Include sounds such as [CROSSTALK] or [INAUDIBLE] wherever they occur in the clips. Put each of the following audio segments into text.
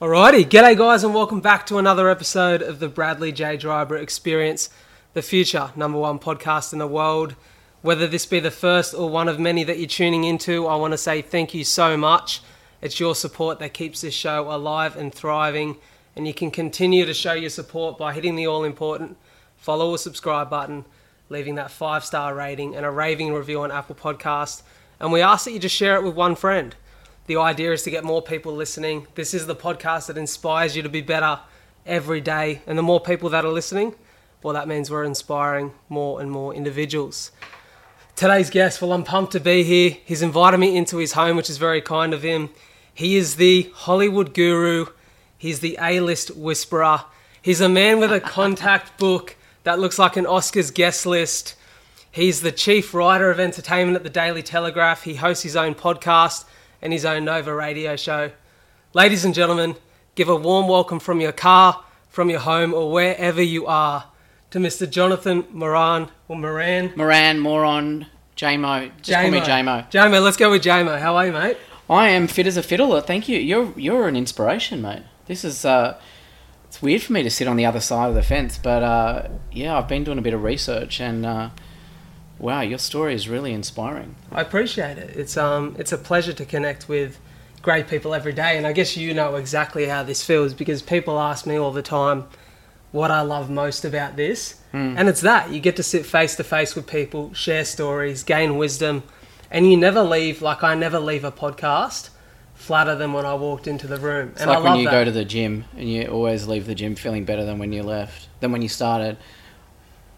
Alrighty, g'day guys, and welcome back to another episode of the Bradley J. Dryburgh Experience, the future number one podcast in the world. Whether this be the first or one of many that you're tuning into, I want to say thank you so much. It's your support that keeps this show alive and thriving, and you can continue to show your support by hitting the all important follow or subscribe button, leaving that five star rating and a raving review on Apple Podcast. And we ask that you just share it with one friend. The idea is to get more people listening. This is the podcast that inspires you to be better every day. And the more people that are listening, well, that means we're inspiring more and more individuals. Today's guest, well, I'm pumped to be here. He's invited me into his home, which is very kind of him. He is the Hollywood guru, he's the A list whisperer. He's a man with a [LAUGHS] contact book that looks like an Oscars guest list. He's the chief writer of entertainment at the Daily Telegraph. He hosts his own podcast and his own Nova radio show. Ladies and gentlemen, give a warm welcome from your car, from your home, or wherever you are to Mr. Jonathon Moran or Moran. Moran, Moron, JMO. Just call me JMO. JMO, let's go with JMO. How are you, mate? I am fit as a fiddle. Thank you. You're you're an inspiration, mate. This is uh, it's weird for me to sit on the other side of the fence, but uh, yeah, I've been doing a bit of research, and uh, wow, your story is really inspiring. I appreciate it. It's um, it's a pleasure to connect with great people every day, and I guess you know exactly how this feels because people ask me all the time what I love most about this, and it's that you get to sit face to face with people, share stories, gain wisdom, and you never leave. Like I never leave a podcast flatter than when I walked into the room, It's and I like love when you that. go to the gym and you always leave the gym feeling better than when you left, than when you started,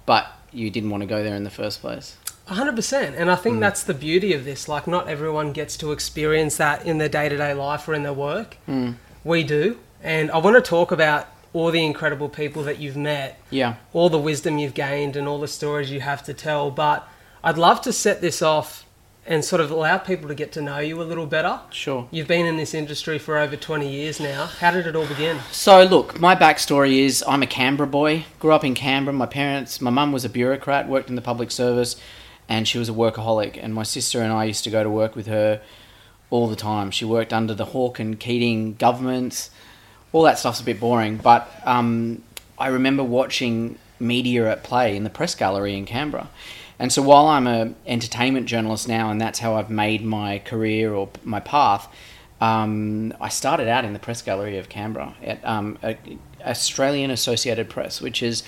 but you didn't want to go there in the first place. hundred percent, and I think hmm. that's the beauty of this. Like, not everyone gets to experience that in their day to day life or in their work. Hmm. We do, and I want to talk about all the incredible people that you've met, Yeah. all the wisdom you've gained, and all the stories you have to tell. But I'd love to set this off and sort of allow people to get to know you a little better. Sure. You've been in this industry for over twenty years now. How did it all begin? So look, my backstory is I'm a Canberra boy. Grew up in Canberra. My parents, my mum was a bureaucrat, worked in the public service, and she was a workaholic. And my sister and I used to go to work with her all the time. She worked under the Hawke and Keating governments. All that stuff's a bit boring, but um, I remember watching media at play in the press gallery in Canberra. And so while I'm a entertainment journalist now, and that's how I've made my career or my path, um, I started out in the press gallery of Canberra at um, Australian Associated Press, which is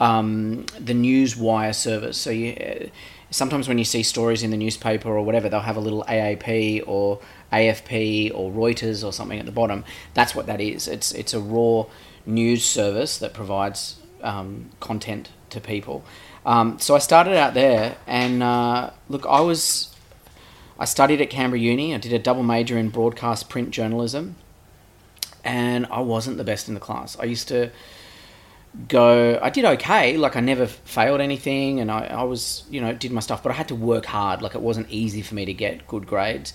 um, the news wire service. So you, uh, sometimes when you see stories in the newspaper or whatever, they'll have a little AAP or AFP or Reuters or something at the bottom. That's what that is. It's it's a raw news service that provides um, content to people. Um, so I started out there, and uh, look, I was I studied at Canberra Uni. I did a double major in broadcast print journalism, and I wasn't the best in the class. I used to go. I did okay. Like I never failed anything, and I, I was you know did my stuff, but I had to work hard. Like it wasn't easy for me to get good grades,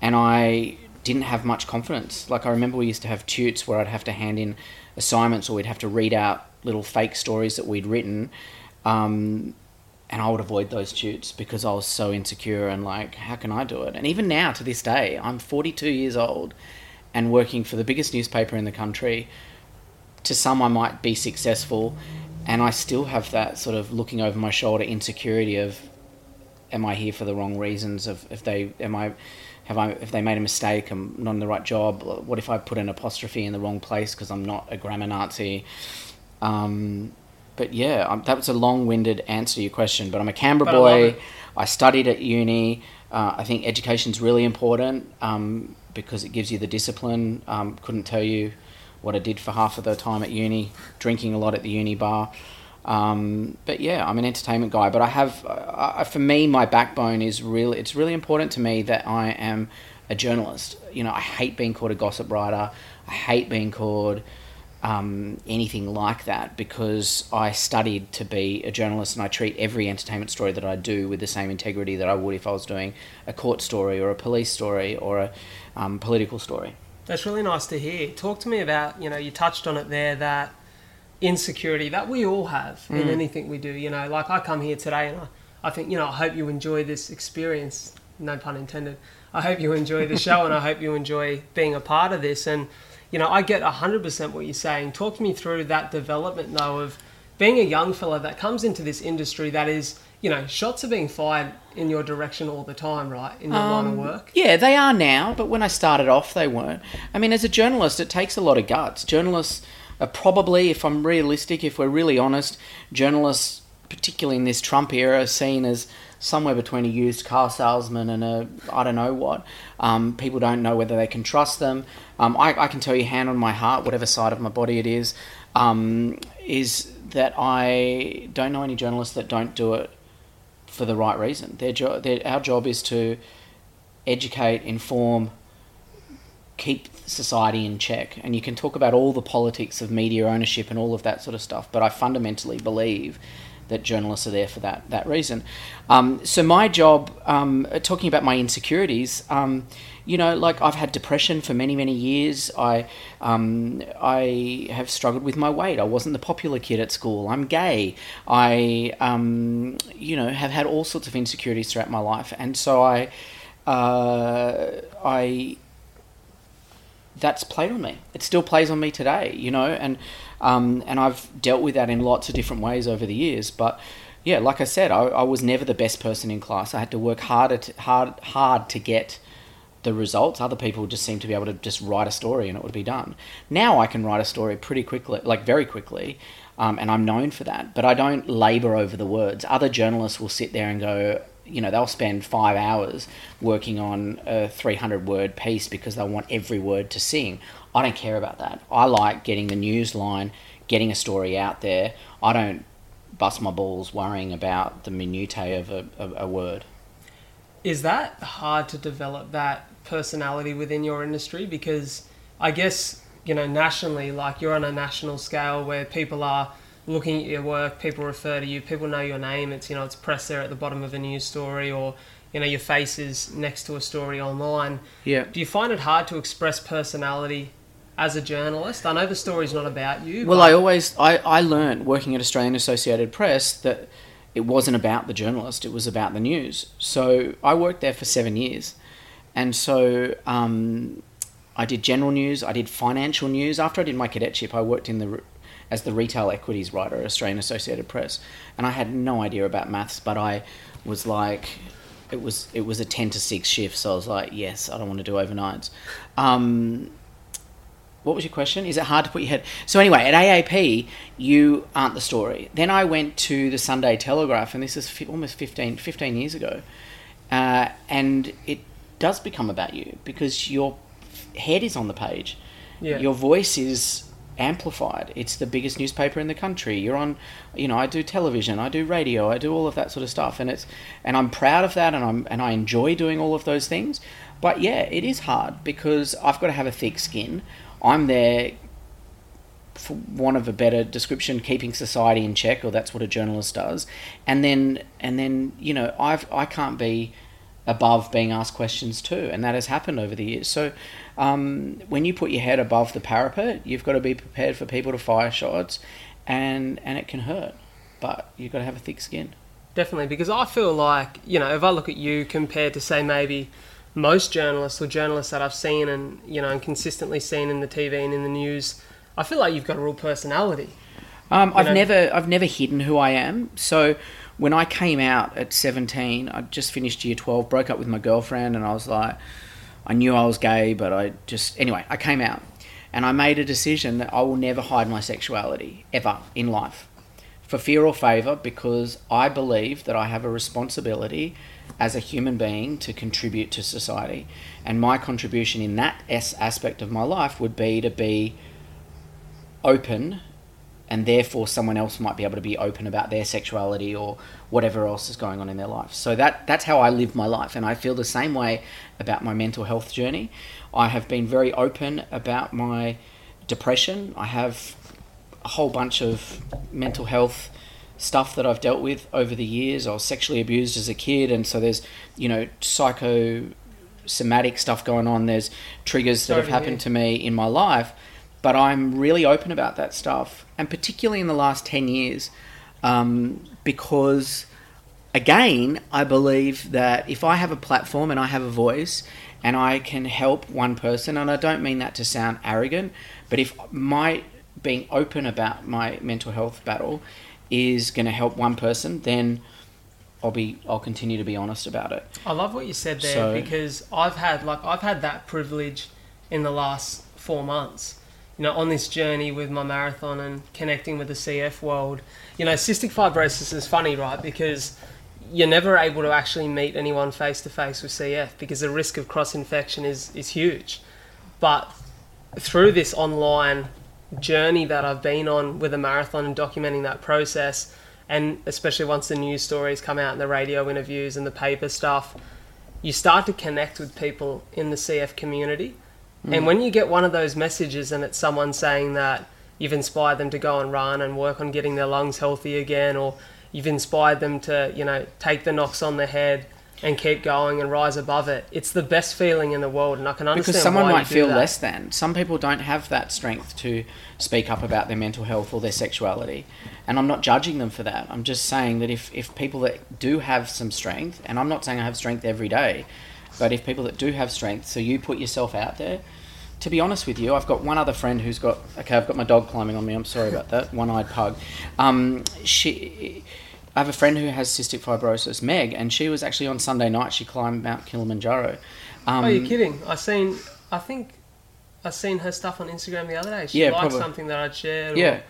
and I didn't have much confidence. Like I remember we used to have tutes where I'd have to hand in assignments, or we'd have to read out little fake stories that we'd written. Um, and I would avoid those tutes because I was so insecure and like, how can I do it? And even now, to this day, I'm 42 years old and working for the biggest newspaper in the country. To some, I might be successful, and I still have that sort of looking over my shoulder insecurity of, am I here for the wrong reasons? Of if they am I, have I if they made a mistake? I'm not in the right job. What if I put an apostrophe in the wrong place because I'm not a grammar Nazi? Um, but yeah, um, that was a long-winded answer to your question. But I'm a Canberra But boy. it. I studied at uni. Uh, I think education's really important um, because it gives you the discipline. Um, couldn't tell you what I did for half of the time at uni, drinking a lot at the uni bar. Um, but yeah, I'm an entertainment guy. But I have, uh, I, for me, my backbone is really, it's really important to me that I am a journalist. You know, I hate being called a gossip writer. I hate being called um, anything like that because I studied to be a journalist and I treat every entertainment story that I do with the same integrity that I would if I was doing a court story or a police story or a um, political story. That's really nice to hear. Talk to me about, you know, you touched on it there that insecurity that we all have in anything we do. You know, like I come here today and I, I think, you know, I hope you enjoy this experience. No pun intended. I hope you enjoy the show and I hope you enjoy being a part of this. And, you know, I get 100% what you're saying. Talk me through that development, though, of being a young fella that comes into this industry that is, you know, shots are being fired in your direction all the time, right? In your line of um, work. Yeah, they are now, but when I started off, they weren't. I mean, as a journalist, it takes a lot of guts. Journalists are probably, if I'm realistic, if we're really honest, journalists, particularly in this Trump era, are seen as somewhere between a used car salesman and a I don't know what. Um, people don't know whether they can trust them. Um, I, I can tell you, hand on my heart, whatever side of my body it is, um, is that I don't know any journalists that don't do it for the right reason. Their jo- their, our job is to educate, inform, keep society in check. And you can talk about all the politics of media ownership and all of that sort of stuff, but I fundamentally believe that journalists are there for that that reason. Um, so my job, um, talking about my insecurities, um, you know, like I've had depression for many many years. I um, I have struggled with my weight. I wasn't the popular kid at school. I'm gay. I um, you know have had all sorts of insecurities throughout my life, and so I uh, I that's played on me. It still plays on me today, you know, and um, and I've dealt with that in lots of different ways over the years. But yeah, like I said, I, I was never the best person in class. I had to work harder, to, hard, hard to get the results. Other people just seem to be able to just write a story and it would be done. Now I can write a story pretty quickly, like very quickly, um, and I'm known for that. But I don't labour over the words. Other journalists will sit there and go, you know, they'll spend five hours working on a 300 word piece because they want every word to sing. I don't care about that. I like getting the news line, getting a story out there. I don't bust my balls worrying about the minutiae of a, a, a word. Is that hard to develop that personality within your industry? Because I guess, you know, nationally, like you're on a national scale where people are looking at your work, people refer to you, people know your name. It's, you know, it's pressed there at the bottom of a news story or, you know, your face is next to a story online. Yeah. Do you find it hard to express personality as a journalist? I know the story's not about you. Well, I always I, I learned working at Australian Associated Press that it wasn't about the journalist; it was about the news. So I worked there for seven years, and so um, I did general news, I did financial news. After I did my cadetship, I worked in the as the retail equities writer at Australian Associated Press, and I had no idea about maths, but I was like. It was it was a ten to six shift, so I was like, yes, I don't want to do overnights. Um, what was your question? Is it hard to put your head? So anyway, at AAP, you aren't the story. Then I went to the Sunday Telegraph, and this is fi- almost 15, 15 years ago, uh, and it does become about you because your head is on the page. Yeah. Your voice is amplified. It's the biggest newspaper in the country. You're on, you know, I do television, I do radio, I do all of that sort of stuff, and it's, and I'm proud of that, and I'm, and I enjoy doing all of those things. But yeah, it is hard because I've got to have a thick skin. I'm there, for want of a better description, keeping society in check, or that's what a journalist does. And then, and then, you know, I've I can't be above being asked questions too, and that has happened over the years. So, um, when you put your head above the parapet, you've got to be prepared for people to fire shots, and and it can hurt, but you've got to have a thick skin. Definitely, because I feel like, you know, if I look at you compared to, say, maybe most journalists or journalists that I've seen and, you know, and consistently seen in the TV and in the news, I feel like you've got a real personality. Um, I've know- never I've never hidden who I am. So when I came out at 17, I just finished year 12, broke up with my girlfriend, and I was like, I knew I was gay, but I just anyway, I came out, and I made a decision that I will never hide my sexuality ever in life, for fear or favor, because I believe that I have a responsibility as a human being to contribute to society, and my contribution in that s- aspect of my life would be to be open and therefore someone else might be able to be open about their sexuality or whatever else is going on in their life. So that that's how I live my life and I feel the same way about my mental health journey. I have been very open about my depression. I have a whole bunch of mental health stuff that I've dealt with over the years. I was sexually abused as a kid and so there's, you know, psychosomatic stuff going on. There's triggers that Sorry have to happened hear. to me in my life but I'm really open about that stuff. and particularly in the last 10 years, um, because again, I believe that if I have a platform and I have a voice and I can help one person, and I don't mean that to sound arrogant, but if my being open about my mental health battle is going to help one person, then I'll be I'll continue to be honest about it. I love what you said there So- because I've had like I've had that privilege in the last four months. You know, on this journey with my marathon and connecting with the CF world. You know, cystic fibrosis is funny, right? Because you're never able to actually meet anyone face to face with CF because the risk of cross infection is is huge. But through this online journey that I've been on with a marathon and documenting that process, and especially once the news stories come out and the radio interviews and the paper stuff, you start to connect with people in the CF community. And mm. when you get one of those messages and it's someone saying that you've inspired them to go and run and work on getting their lungs healthy again, or you've inspired them to, you know, take the knocks on the head and keep going and rise above it, it's the best feeling in the world. And I can understand that. because someone might feel that. less than. Some people don't have that strength to speak up about their mental health or their sexuality. And I'm not judging them for that. I'm just saying that if, if people that do have some strength, and I'm not saying I have strength every day, but if people that do have strength, so you put yourself out there, to be honest with you, I've got one other friend who's got, okay, I've got my dog climbing on me, I'm sorry about that, one eyed pug. Um, she. I have a friend who has cystic fibrosis, Meg, and she was actually on Sunday night. She climbed Mount Kilimanjaro. Um, Oh, you're kidding? I seen. I think I seen her stuff on Instagram the other day. She Yeah, liked probably. something that I'd shared. or- Yeah.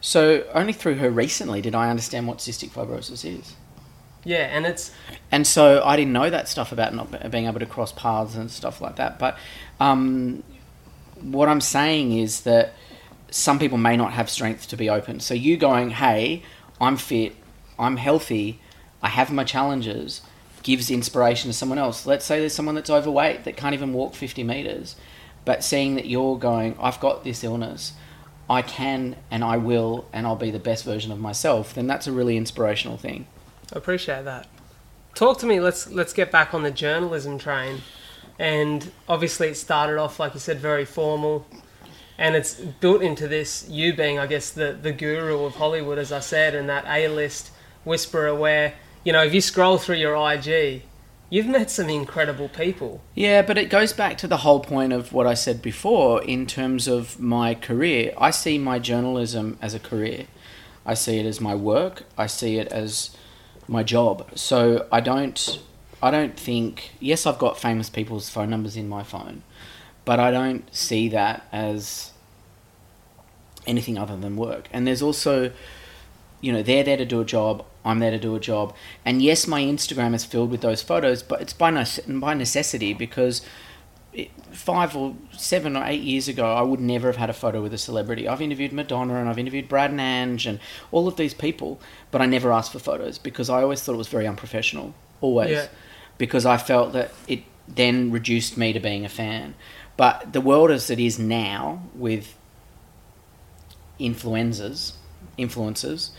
So only through her recently did I understand what cystic fibrosis is. yeah, and it's And so I didn't know that stuff about not being able to cross paths and stuff like that. But um, what I'm saying is that some people may not have strength to be open. So you going, hey, I'm fit, I'm healthy, I have my challenges, gives inspiration to someone else. Let's say there's someone that's overweight that can't even walk 50 meters, but seeing that you're going, I've got this illness, I can and I will, and I'll be the best version of myself, then that's a really inspirational thing. I appreciate that. Talk to me. Let's let's get back on the journalism train. And obviously, it started off like you said, very formal, and it's built into this. You being, I guess, the the guru of Hollywood, as I said, and that A list whisperer. Where you know, if you scroll through your IG, you've met some incredible people. Yeah, but it goes back to the whole point of what I said before in terms of my career. I see my journalism as a career. I see it as my work. I see it as my job. So I don't I don't think yes, I've got famous people's phone numbers in my phone, but I don't see that as anything other than work. And there's also you know, they're there to do a job. I'm there to do a job. And yes, my Instagram is filled with those photos, but it's by nece- by necessity because it, five or seven or eight years ago, I would never have had a photo with a celebrity. I've interviewed Madonna and I've interviewed Brad and Ange and all of these people, but I never asked for photos because I always thought it was very unprofessional. Always. Yeah. Because I felt that it then reduced me to being a fan. But the world as it is now with influenzas, influencers,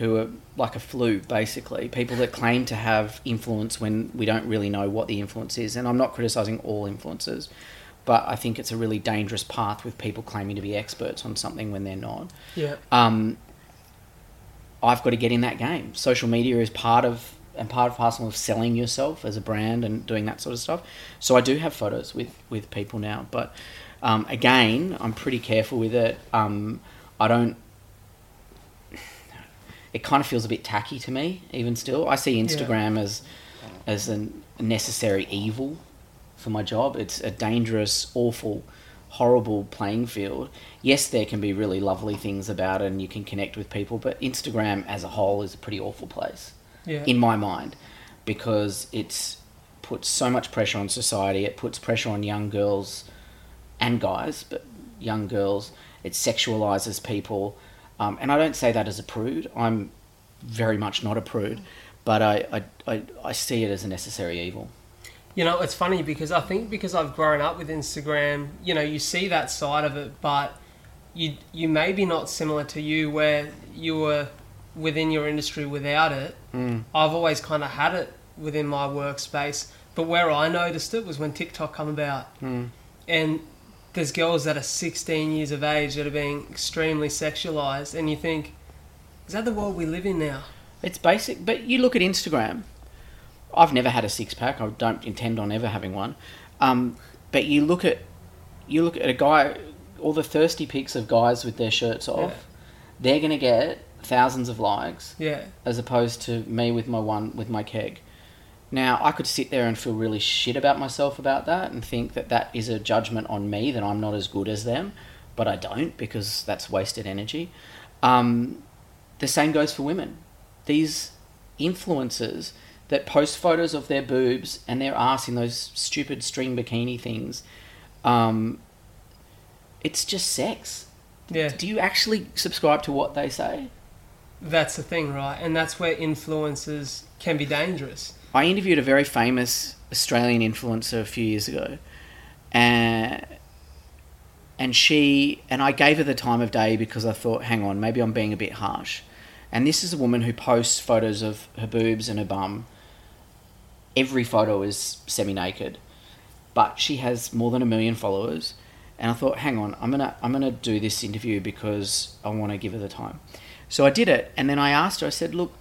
who are like a flu, basically. People that claim to have influence when we don't really know what the influence is. And I'm not criticizing all influencers, but I think it's a really dangerous path with people claiming to be experts on something when they're not. Yeah. Um, I've got to get in that game. Social media is part of and part of parcel of selling yourself as a brand and doing that sort of stuff. So I do have photos with with people now, but um, again, I'm pretty careful with it. Um, I don't. It kind of feels a bit tacky to me, even still. I see Instagram as as a necessary evil for my job. It's a dangerous, awful, horrible playing field. Yes, there can be really lovely things about it and you can connect with people, but Instagram as a whole is a pretty awful place Yeah. in my mind because it's puts so much pressure on society. It puts pressure on young girls and guys, but young girls. It sexualizes people, um, and I don't say that as a prude. I'm very much not a prude, but I, I, I, I see it as a necessary evil. You know, it's funny because I think because I've grown up with Instagram, you know, you see that side of it, but you you may be not similar to you where you were within your industry without it. Mm. I've always kind of had it within my workspace, but where I noticed it was when TikTok come about, Mm. and there's girls that are 16 years of age that are being extremely sexualized, and you think, is that the world we live in now? It's basic, but you look at Instagram. I've never had a six pack. I don't intend on ever having one. Um, but you look at you look at a guy, all the thirsty pics of guys with their shirts off. Yeah. They're gonna get thousands of likes Yeah, as opposed to me with my one with my keg. Now I could sit there and feel really shit about myself about that and think that that is a judgment on me that I'm not as good as them, but I don't because that's wasted energy. Um, the same goes for women. These influencers that post photos of their boobs and their ass in those stupid string bikini things, um, it's just sex. yeah. Do you actually subscribe to what they say? That's the thing, right? And that's where influencers can be dangerous. I interviewed a very famous Australian influencer a few years ago, and and she and I gave her the time of day because I thought, hang on, maybe I'm being a bit harsh. And this is a woman who posts photos of her boobs and her bum. Every photo is semi-naked, but she has more than a million followers. And I thought, hang on, I'm gonna I'm gonna do this interview because I want to give her the time. So I did it, and then I asked her. I said, look,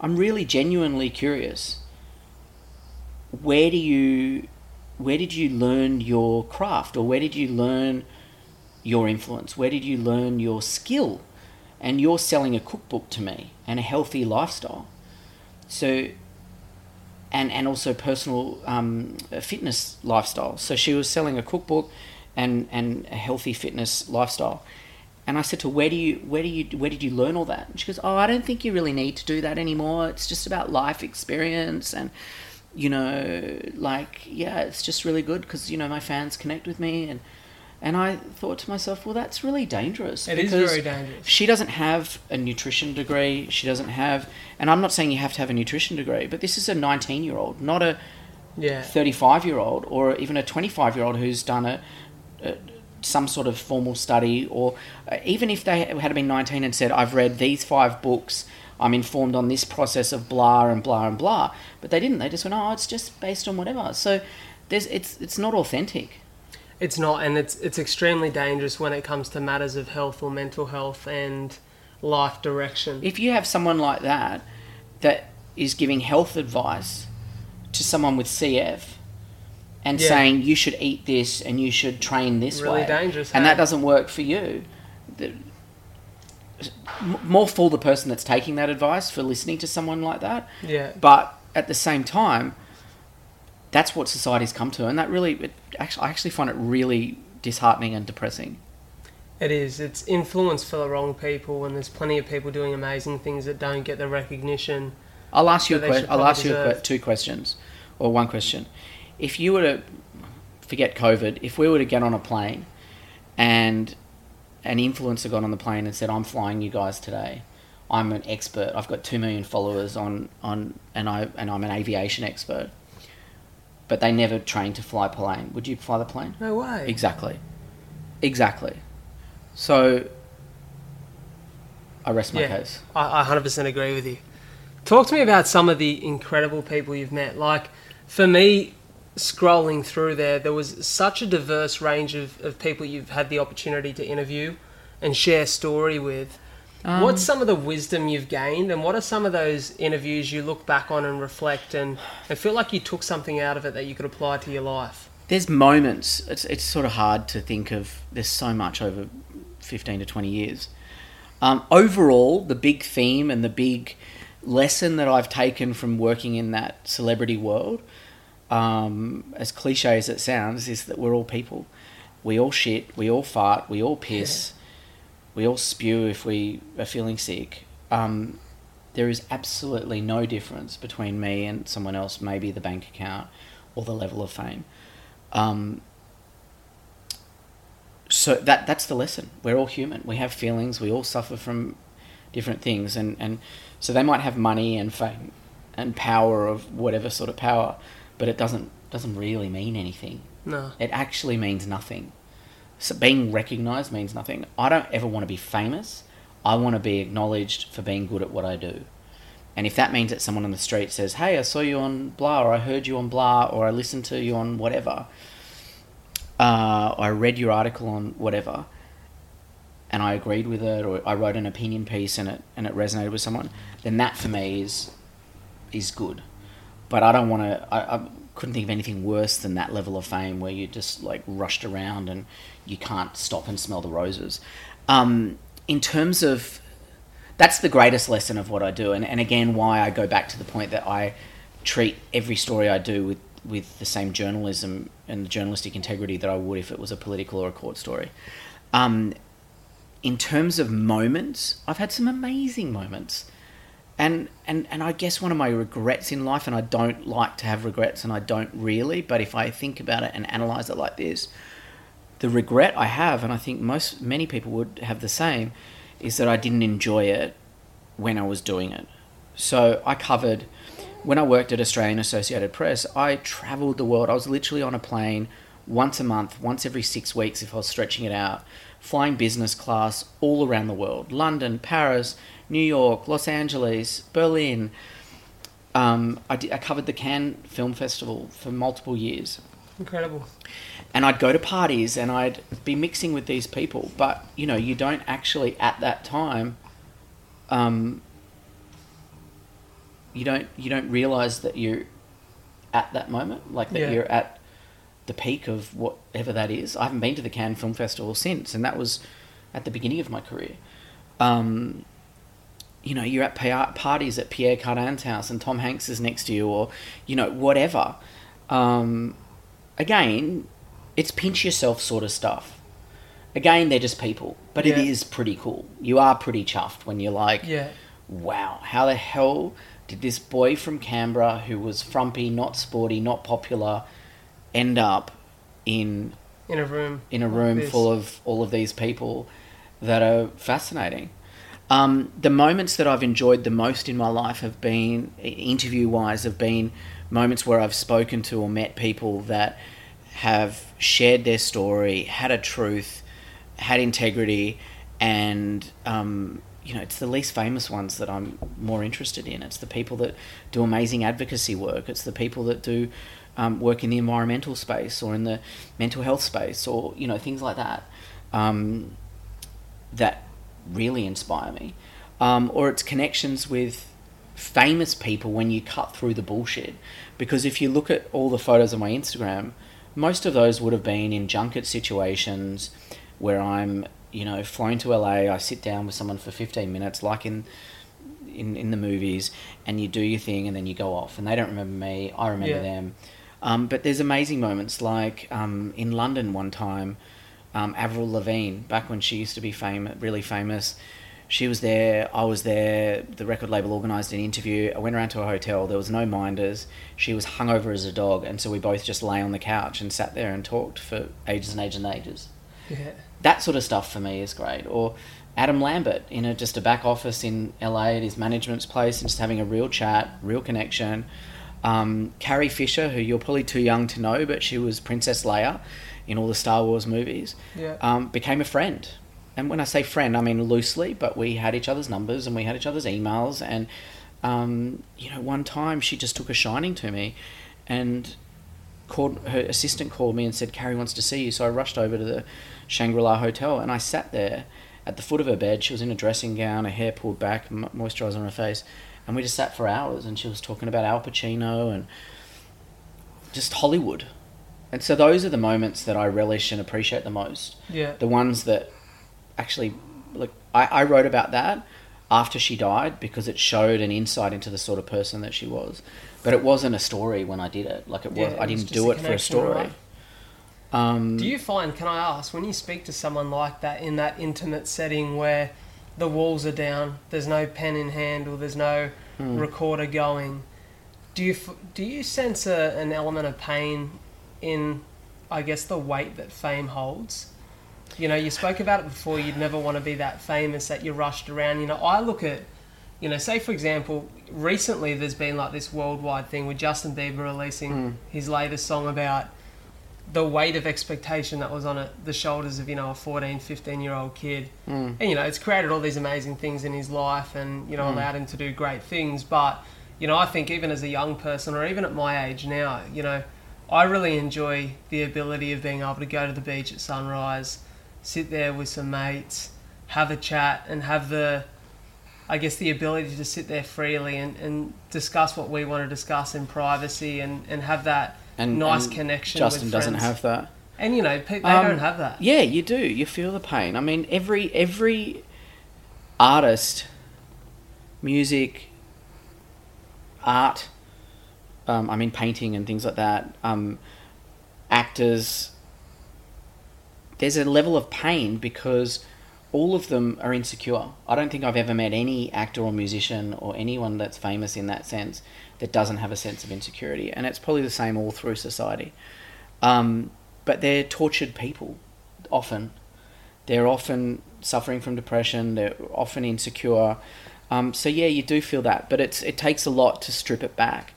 I'm really genuinely curious where do you where did you learn your craft or where did you learn your influence? Where did you learn your skill? And you're selling a cookbook to me and a healthy lifestyle. So and and also personal um, fitness lifestyle. So she was selling a cookbook and and a healthy fitness lifestyle. And I said to her, where do you where do you where did you learn all that? And she goes, oh, I don't think you really need to do that anymore. It's just about life experience and you know, like yeah, it's just really good because you know my fans connect with me and and I thought to myself, well, that's really dangerous. It is very dangerous. She doesn't have a nutrition degree. She doesn't have, and I'm not saying you have to have a nutrition degree, but this is a 19 year old, not a Yeah, 35 year old or even a 25 year old who's done a, a some sort of formal study or uh, even if they had been 19 and said I've read these five books I'm informed on this process of blah and blah and blah but they didn't they just went oh it's just based on whatever so there's it's it's not authentic it's not, and it's it's extremely dangerous when it comes to matters of health or mental health and life direction. if you have someone like that that is giving health advice to someone with CF and Yeah. saying you should eat this and you should train this Really way dangerous, and hey? that doesn't work for you more for the person that's taking that advice for listening to someone like that yeah, but at the same time that's what society's come to and that really it actually I actually find it really disheartening and depressing it is. It's influence for the wrong people, and there's plenty of people doing amazing things that don't get the recognition. I'll ask you. A que- I'll ask you a que- two questions, or one question. If you were to forget COVID, if we were to get on a plane, and an influencer got on the plane and said, "I'm flying you guys today. I'm an expert. I've got two million followers on on, and I and I'm an aviation expert." But they never trained to fly a plane. Would you fly the plane? No way. Exactly. Exactly. So. I rest my Yeah. case. I, I 100% agree with you. Talk to me about some of the incredible people you've met. Like, for me, scrolling through there, there was such a diverse range of, of people you've had the opportunity to interview and share story with. Um, What's some of the wisdom you've gained, and what are some of those interviews you look back on and reflect and, and feel like you took something out of it that you could apply to your life? there's moments it's it's sort of hard to think of there's so much over 15 to 20 years um, overall the big theme and the big lesson that i've taken from working in that celebrity world um, as cliche as it sounds is that we're all people we all shit we all fart we all piss we all spew if we are feeling sick um, there is absolutely no difference between me and someone else maybe the bank account or the level of fame um, so that that's the lesson. We're all human. We have feelings. We all suffer from different things, and and so they might have money and fame and power of whatever sort of power, but it doesn't doesn't really mean anything. No. It actually means nothing. So being recognized means nothing. I don't ever want to be famous. I want to be acknowledged for being good at what I do. And if that means that someone on the street says, "Hey, I saw you on blah," or "I heard you on blah," or "I listened to you on whatever," uh, I read your article on whatever, and I agreed with it, or I wrote an opinion piece and it and it resonated with someone, then that for me is is good. But I don't want to. I, I couldn't think of anything worse than that level of fame where you just like rushed around and you can't stop and smell the roses. Um, in terms of that's the greatest lesson of what I do, and, and again why I go back to the point that I treat every story I do with with the same journalism and journalistic integrity that I would if it was a political or a court story. Um, in terms of moments, I've had some amazing moments. And, and and I guess one of my regrets in life, and I don't like to have regrets, and I don't really, but if I think about it and analyze it like this, the regret I have, and I think most many people would have the same, is that I didn't enjoy it when I was doing it. So I covered when I worked at Australian Associated Press, I travelled the world. I was literally on a plane once a month, once every six weeks if I was stretching it out, flying business class all around the world London, Paris, New York, Los Angeles, Berlin. Um, I, did, I covered the Cannes Film Festival for multiple years. Incredible. And I'd go to parties and I'd be mixing with these people, but you know, you don't actually at that time um, you don't you don't realize that you're at that moment, like that Yeah. you're at the peak of whatever that is. I haven't been to the Cannes Film Festival since, and that was at the beginning of my career. Um, you know, you're at pa- parties at Pierre Cardin's house, and Tom Hanks is next to you, or you know, whatever. Um, again, it's pinch yourself sort of stuff. Again, they're just people, but it Yeah. is pretty cool. You are pretty chuffed when you're like, Yeah. wow, how the hell did this boy from Canberra who was frumpy, not sporty, not popular, end up in In a room. in a room this. full of all of these people that are fascinating? Um, the moments that I've enjoyed the most in my life have been, interview wise, have been moments where I've spoken to or met people that have shared their story, had a truth, had integrity, and um, you know, it's the least famous ones that I'm more interested in. It's the people that do amazing advocacy work. It's the people that do um, work in the environmental space or in the mental health space or you know things like that. Um, that really inspire me, um, or it's connections with famous people when you cut through the bullshit. Because if you look at all the photos on my Instagram, most of those would have been in junket situations where I'm, you know, flown to LA. I sit down with someone for 15 minutes, like in in, in the movies, and you do your thing, and then you go off, and they don't remember me. I remember Yeah. them. Um, but there's amazing moments, like um, in London one time, um, Avril Lavigne, back when she used to be famous, really famous. She was there. I was there. The record label organised an interview. I went around to a hotel. There was no minders. She was hungover as a dog, and so we both just lay on the couch and sat there and talked for ages and ages and ages Yeah. that sort of stuff for me is great. Or Adam Lambert in a, just a back office in LA at his management's place and just having a real chat, real connection. Um, Carrie Fisher, who you're probably too young to know, but she was Princess Leia in all the Star Wars movies, Yeah. um, became a friend. And when I say friend, I mean loosely, but we had each other's numbers and we had each other's emails. And, um, you know, one time she just took a shining to me and called her assistant called me and said Carrie wants to see you. So I rushed over to the Shangri La Hotel and I sat there at the foot of her bed. She was in a dressing gown, her hair pulled back, moisturizer on her face, and we just sat for hours. And she was talking about Al Pacino and just Hollywood. And so those are the moments that I relish and appreciate the most. Yeah. The ones that actually, look, I, I wrote about that after she died because it showed an insight into the sort of person that she was. But it wasn't a story when I did it. Like it was, Yeah, it I didn't just do it for a story. right? Um, Do you find, can I ask, when you speak to someone like that in that intimate setting where the walls are down, there's no pen in hand, or there's no Hmm. recorder going, do you do you sense a, an element of pain in, I guess, the weight that fame holds? You know, you spoke about it before. You'd never want to be that famous that you're rushed around. You know, I look at, you know, say for example, recently there's been like this worldwide thing with Justin Bieber releasing Hmm. his latest song about the weight of expectation that was on it, the shoulders of you know a 14 15 year old kid. Mm. and you know it's created all these amazing things in his life and you know allowed him to do great things. But you know i think even as a young person or even at my age now you know I really enjoy the ability of being able to go to the beach at sunrise, sit there with some mates, have a chat, and have the, I guess, the ability to sit there freely and, and discuss what we want to discuss in privacy and, and have that And nice and connection. Justin doesn't have that. And you know, they Um, don't have that. Yeah, you do. You feel the pain. I mean, every every artist, music, art. Um, I mean, painting and things like that. Um, actors. There's a level of pain because all of them are insecure. I don't think I've ever met any actor or musician or anyone that's famous in that sense that doesn't have a sense of insecurity, and it's probably the same all through society. Um, but they're tortured people, often. They're often suffering from depression. They're often insecure. Um, so yeah, you do feel that, but it's it takes a lot to strip it back,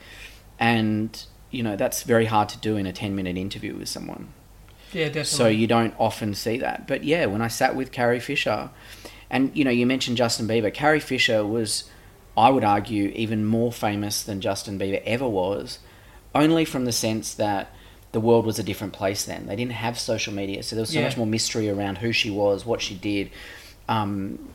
and you know that's very hard to do in a ten minute interview with someone. Yeah, definitely. So you don't often see that. But yeah, when I sat with Carrie Fisher, and you know, you mentioned Justin Bieber. Carrie Fisher was, I would argue, even more famous than Justin Bieber ever was, only from the sense that the world was a different place then. They didn't have social media, so there was so Yeah. much more mystery around who she was, what she did. Um,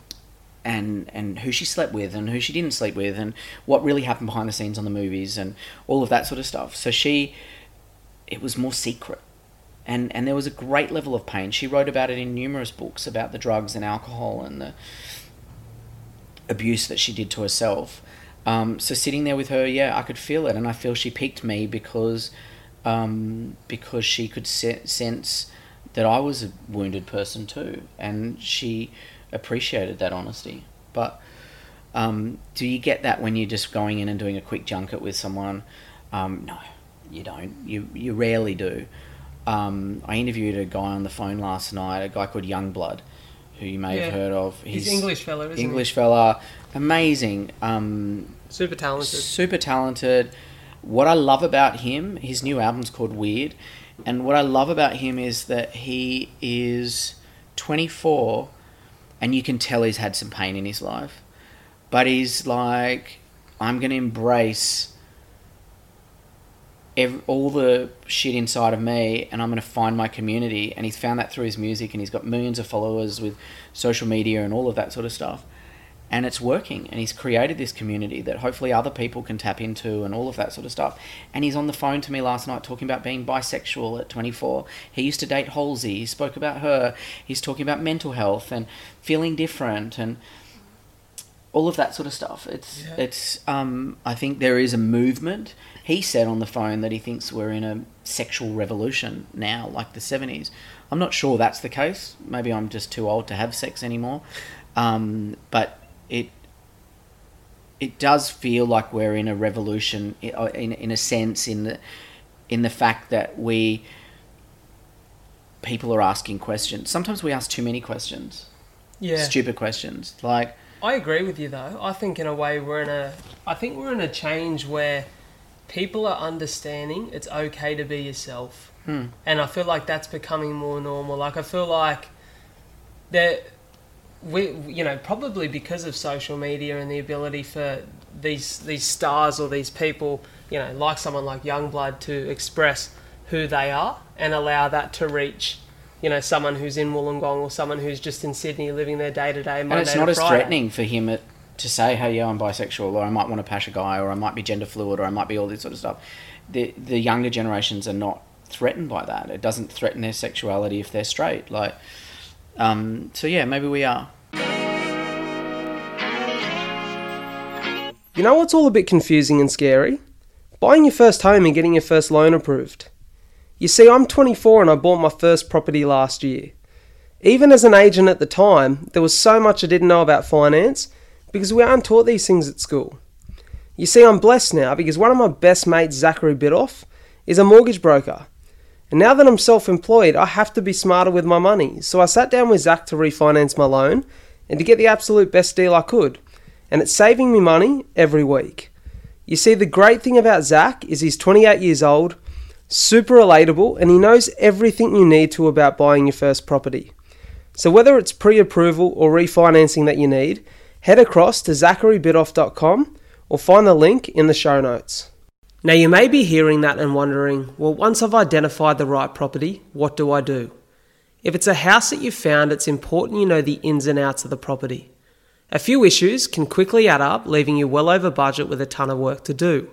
and and who she slept with and who she didn't sleep with and what really happened behind the scenes on the movies and all of that sort of stuff. So she it was more secret. And and there was a great level of pain. She wrote about it in numerous books about the drugs and alcohol and the abuse that she did to herself. Um, so sitting there with her, yeah, I could feel it, and I feel she picked me because um, because she could se- sense that I was a wounded person too, and she appreciated that honesty. But um, do you get that when you're just going in and doing a quick junket with someone? Um, no, you don't. You you rarely do. Um, I interviewed a guy on the phone last night, a guy called Yungblud, who you may have heard of. He's English fella, isn't he? English fella, amazing, um. Super talented. super talented. What I love about him, his new album's called Weird, and what I love about him is that he is 24, and you can tell he's had some pain in his life, but he's like, I'm gonna embrace ev all the shit inside of me and I'm going to find my community. And he's found that through his music and he's got millions of followers with social media and all of that sort of stuff. And it's working. And he's created this community that hopefully other people can tap into and all of that sort of stuff. And he's on the phone to me last night talking about being bisexual at 24. He used to date Halsey. He spoke about her. He's talking about mental health and feeling different and all of that sort of stuff. It's Yeah. it's um I think there is a movement. He said on the phone that he thinks we're in a sexual revolution now, like the seventies. I'm not sure that's the case. Maybe I'm just too old to have sex anymore. Um, but it it does feel like we're in a revolution uh, in in a sense in the in the fact that we people are asking questions. Sometimes we ask too many questions. Yeah. Stupid questions. Like I agree with you though. I think in a way we're in a I think we're in a change where people are understanding it's okay to be yourself. Hmm. And I feel like that's becoming more normal. Like I feel like that we you know, probably because of social media and the ability for these these stars or these people, you know, like someone like Yungblud to express who they are and allow that to reach you know, someone who's in Wollongong or someone who's just in Sydney living their day to day. and it's not as threatening for him it, to say, "Hey, yeah, I'm bisexual," or "I might want to pash a guy," or "I might be gender fluid," or "I might be all this sort of stuff." The the younger generations are not threatened by that. It doesn't threaten their sexuality if they're straight. Like, um, so yeah, maybe we are. You know what's all a bit confusing and scary? Buying your first home and getting your first loan approved. You see, I'm 24 and I bought my first property last year. Even as an agent at the time, there was so much I didn't know about finance because we aren't taught these things at school. You see, I'm blessed now because one of my best mates, Zachary Biddulph, is a mortgage broker. And now that I'm self employed, I have to be smarter with my money. So I sat down with Zach to refinance my loan and to get the absolute best deal I could. And it's saving me money every week. You see, the great thing about Zach is he's 28 years old, super relatable, and he knows everything you need to about buying your first property. So whether it's pre-approval or refinancing that you need, head across to zacharybiddulph.com or find the link in the show notes. Now, you may be hearing that and wondering, well, once I've identified the right property, what do I do? If it's a house that you've found, it's important you know the ins and outs of the property. A few issues can quickly add up, leaving you well over budget with a ton of work to do.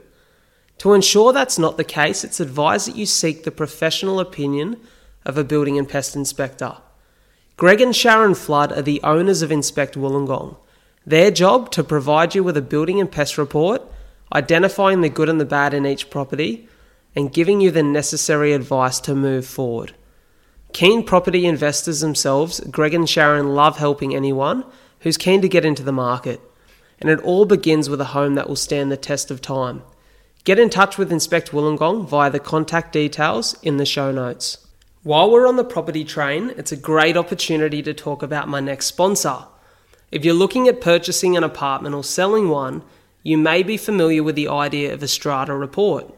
To ensure that's not the case, it's advised that you seek the professional opinion of a building and pest inspector. Greg and Sharon Flood are the owners of Inspect Wollongong. Their job to provide you with a building and pest report, identifying the good and the bad in each property, and giving you the necessary advice to move forward. Keen property investors themselves, Greg and Sharon love helping anyone who's keen to get into the market. And it all begins with a home that will stand the test of time. Get in touch with Inspect Wollongong via the contact details in the show notes. While we're on the property train, it's a great opportunity to talk about my next sponsor. If you're looking at purchasing an apartment or selling one, you may be familiar with the idea of a strata report.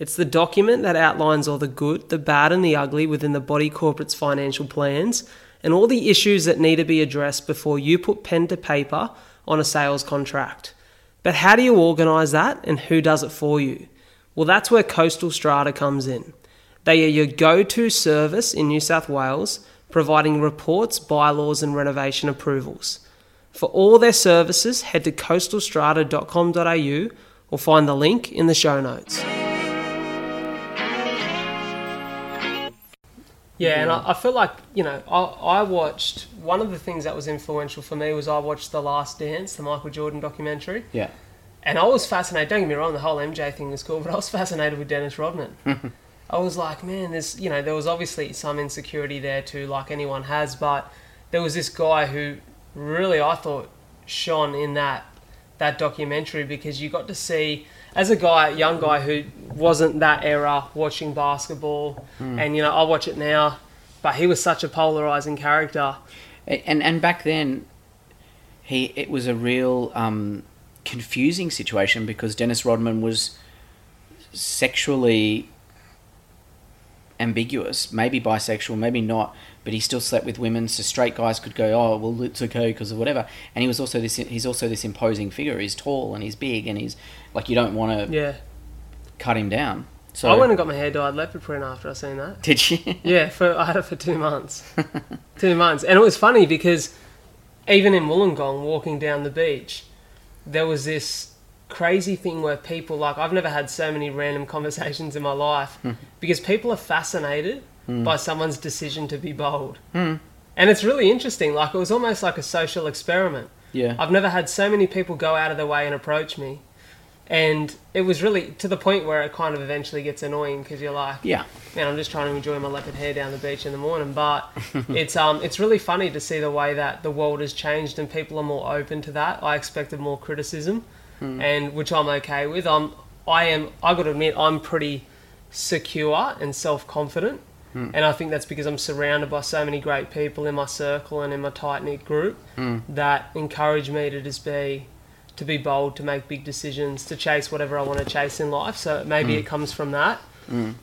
It's the document that outlines all the good, the bad, and the ugly within the body corporate's financial plans and all the issues that need to be addressed before you put pen to paper on a sales contract. But how do you organise that and who does it for you? Well, that's where Coastal Strata comes in. They are your go to service in New South Wales, providing reports, bylaws, and renovation approvals. For all their services, head to coastalstrata.com.au or find the link in the show notes. Yeah, and I, I feel like you know I, I watched one of the things that was influential for me was I watched The Last Dance, the Michael Jordan documentary, Yeah. and I was fascinated. Don't get me wrong, the whole MJ thing was cool, [LAUGHS] but I was fascinated with Dennis Rodman. [LAUGHS] I was like, man, there's you know there was obviously some insecurity there too, like anyone has, but there was this guy who really I thought shone in that that documentary because you got to see as a guy, young guy who wasn't that era watching basketball, and you know I watch it now, but he was such a polarizing character. And and back then, he it was a real um, confusing situation because Dennis Rodman was sexually ambiguous, maybe bisexual, maybe not, but he still slept with women. So straight guys could go, oh well, it's okay because of whatever. And he was also this he's also this imposing figure. He's tall and he's big and he's like you don't want to Yeah, cut him down. So I went and got my hair dyed leopard print after I seen that. did you? [LAUGHS] Yeah, for I had it for two months. [LAUGHS] two months, and it was funny because even in Wollongong, walking down the beach, there was this crazy thing where people like I've never had so many random conversations in my life hmm. because people are fascinated Mm. by someone's decision to be bold, hmm. and it's really interesting. Like it was almost like a social experiment. yeah. I've never had so many people go out of their way and approach me. And it was really to the point where it kind of eventually gets annoying because you're like, yeah. man, I'm just trying to enjoy my leopard hair down the beach in the morning. But [LAUGHS] it's um, it's really funny to see the way that the world has changed and people are more open to that. I expected more criticism, hmm. and which I'm okay with. I'm, I am. I got to admit, I'm pretty secure and self confident, Hmm. and I think that's because I'm surrounded by so many great people in my circle and in my tight knit group hmm. that encourage me to just be. To be bold, to make big decisions, to chase whatever I want to chase in life. So maybe hmm. it comes from that.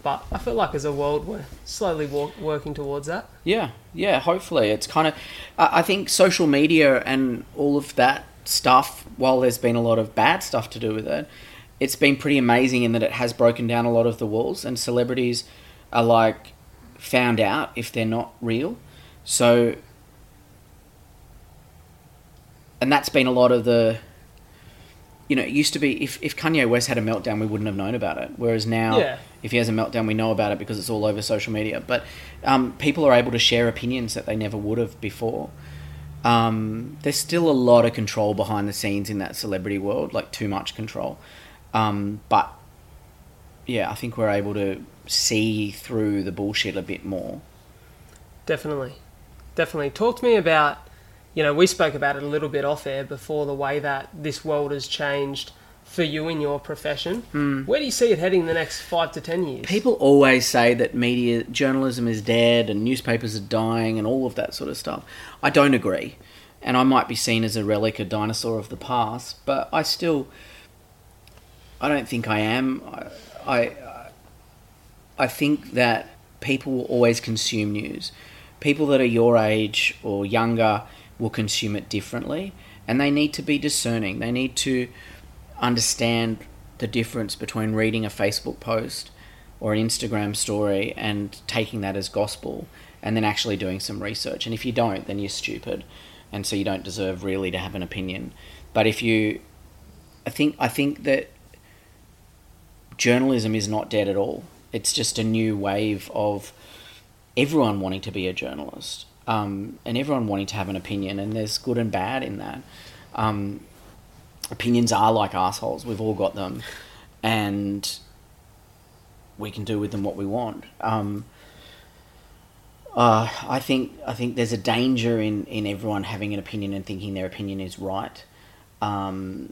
But I feel like as a world, we're slowly walk, working towards that. Yeah, yeah. Hopefully, it's kind of. I I think social media and all of that stuff. While there's been a lot of bad stuff to do with it, it's been pretty amazing in that it has broken down a lot of the walls, and celebrities are like found out if they're not real. So, and that's been a lot of the. You know, it used to be if, if Kanye West had a meltdown, we wouldn't have known about it. Whereas now, Yeah. if he has a meltdown, we know about it because it's all over social media. But um, people are able to share opinions that they never would have before. Um, there's still a lot of control behind the scenes in that celebrity world, like too much control. Um, but yeah, I think we're able to see through the bullshit a bit more. Definitely, definitely. Talk to me about, you know, we spoke about it a little bit off air before the way that this world has changed for you in your profession. Hmm. Where do you see it heading in the next five to ten years? People always say that media journalism is dead and newspapers are dying and all of that sort of stuff. I don't agree. And I might be seen as a relic, a dinosaur of the past, but I still I don't think I am. I I, I think that people will always consume news. People that are your age or younger will consume it differently and they need to be discerning. They need to understand the difference between reading a Facebook post or an Instagram story and taking that as gospel and then actually doing some research. And if you don't, then you're stupid. And so you don't deserve really to have an opinion. But if you I think I think that journalism is not dead at all. It's just a new wave of everyone wanting to be a journalist um, and everyone wanting to have an opinion, and there's good and bad in that. Um, opinions are like assholes. We've all got them, and we can do with them what we want. Um, uh, I think I think there's a danger in, in everyone having an opinion and thinking their opinion is right, um,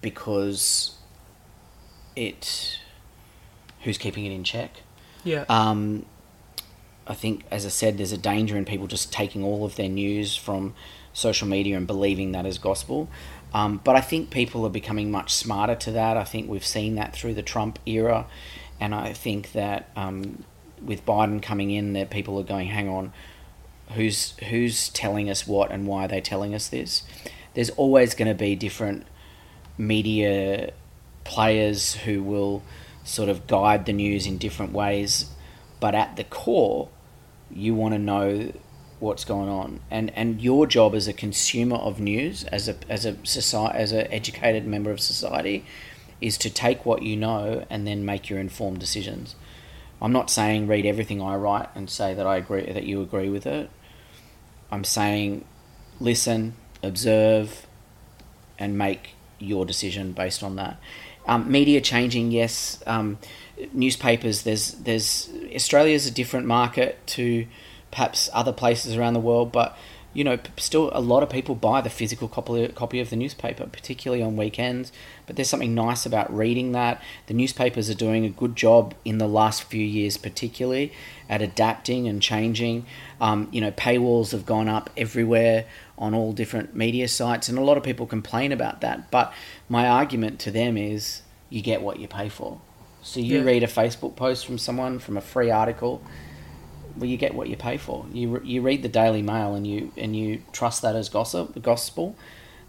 because it who's keeping it in check. Yeah. Um, I think, as I said, there's a danger in people just taking all of their news from social media and believing that as gospel. Um, but I think people are becoming much smarter to that. I think we've seen that through the Trump era, and I think that um, with Biden coming in, that people are going, "Hang on, who's who's telling us what, and why are they telling us this?" There's always going to be different media players who will sort of guide the news in different ways, but at the core, you want to know what's going on. And and your job as a consumer of news as a as a society as an educated member of society is to take what you know and then make your informed decisions. I'm not saying read everything i write and say that i agree that you agree with it. I'm saying listen observe and make your decision based on that um, media changing yes. Um, newspapers there's there's australia's a different market to perhaps other places around the world, but you know, still a lot of people buy the physical copy copy of the newspaper, particularly on weekends. But there's something nice about reading that. The newspapers are doing a good job in the last few years, particularly at adapting and changing. Um, you know, paywalls have gone up everywhere on all different media sites, and a lot of people complain about that. But my argument to them is, you get what you pay for. So you Yeah. read a Facebook post from someone from a free article well, you get what you pay for. You re- you read the Daily Mail and you and you trust that as gossip, gospel,